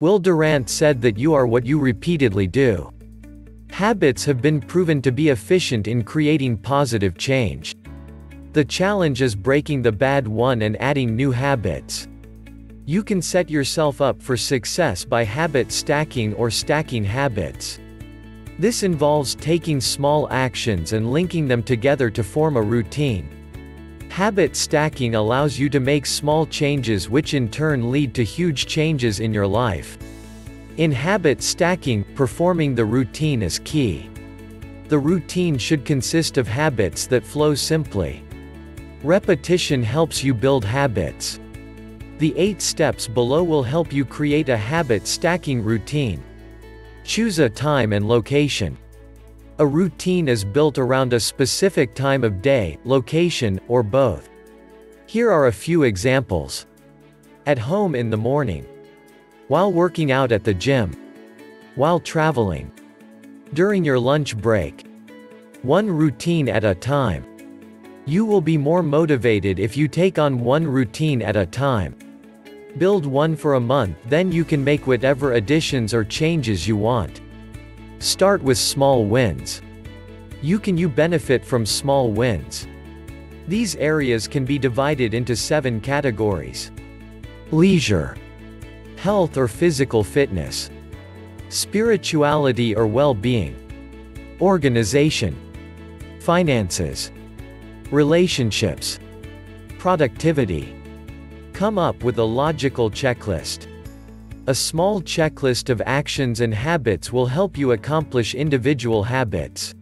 Will Durant said that you are what you repeatedly do. Habits have been proven to be efficient in creating positive change. The challenge is breaking the bad one and adding new habits. You can set yourself up for success by habit stacking or stacking habits. This involves taking small actions and linking them together to form a routine. Habit stacking allows you to make small changes which in turn lead to huge changes in your life. In habit stacking, performing the routine is key. The routine should consist of habits that flow simply. Repetition helps you build habits. The 8 steps below will help you create a habit stacking routine. Choose a time and location. A routine is built around a specific time of day, location, or both. Here are a few examples. At home in the morning. While working out at the gym. While traveling. During your lunch break. One routine at a time. You will be more motivated if you take on one routine at a time. Build one for a month then you can make whatever additions or changes you want. Start with small wins. You can you benefit from small wins. These areas can be divided into seven categories. Leisure. Health or physical fitness. Spirituality or well-being. Organization. Finances. Relationships. Productivity. Come up with a logical checklist. A small checklist of actions and habits will help you accomplish individual habits.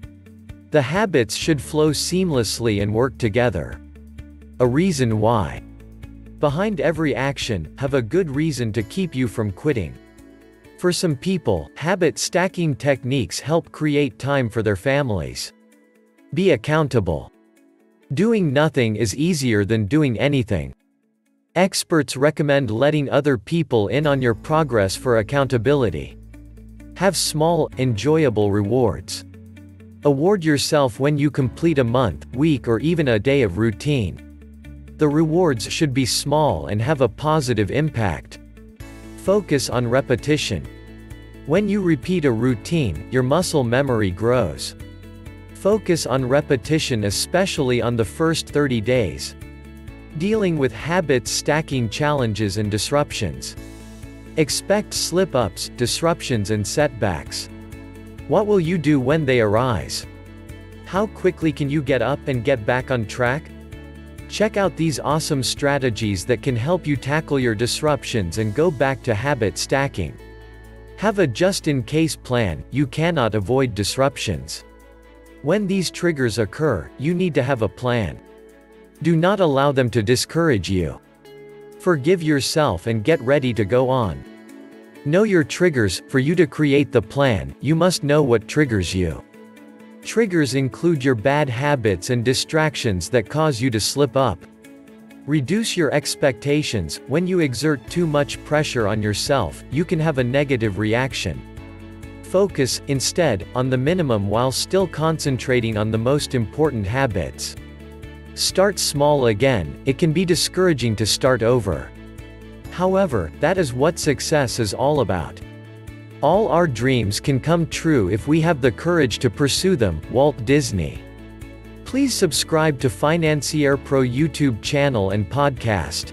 The habits should flow seamlessly and work together. A reason why. Behind every action, have a good reason to keep you from quitting. For some people, habit stacking techniques help create time for their families. Be accountable. Doing nothing is easier than doing anything. Experts recommend letting other people in on your progress for accountability. Have small, enjoyable rewards. Award yourself when you complete a month, week or even a day of routine. The rewards should be small and have a positive impact. Focus on repetition. When you repeat a routine, your muscle memory grows. Focus on repetition especially on the first 30 days. Dealing with habits stacking challenges and disruptions. Expect slip-ups, disruptions and setbacks. What will you do when they arise? How quickly can you get up and get back on track? Check out these awesome strategies that can help you tackle your disruptions and go back to habit stacking. Have a just-in-case plan, you cannot avoid disruptions. When these triggers occur, you need to have a plan. Do not allow them to discourage you. Forgive yourself and get ready to go on. Know your triggers, for you to create the plan, you must know what triggers you. Triggers include your bad habits and distractions that cause you to slip up. Reduce your expectations, when you exert too much pressure on yourself, you can have a negative reaction. Focus, instead, on the minimum while still concentrating on the most important habits. Start small again, it can be discouraging to start over. However, that is what success is all about. All our dreams can come true if we have the courage to pursue them, Walt Disney. Please subscribe to Financier Pro YouTube channel and podcast.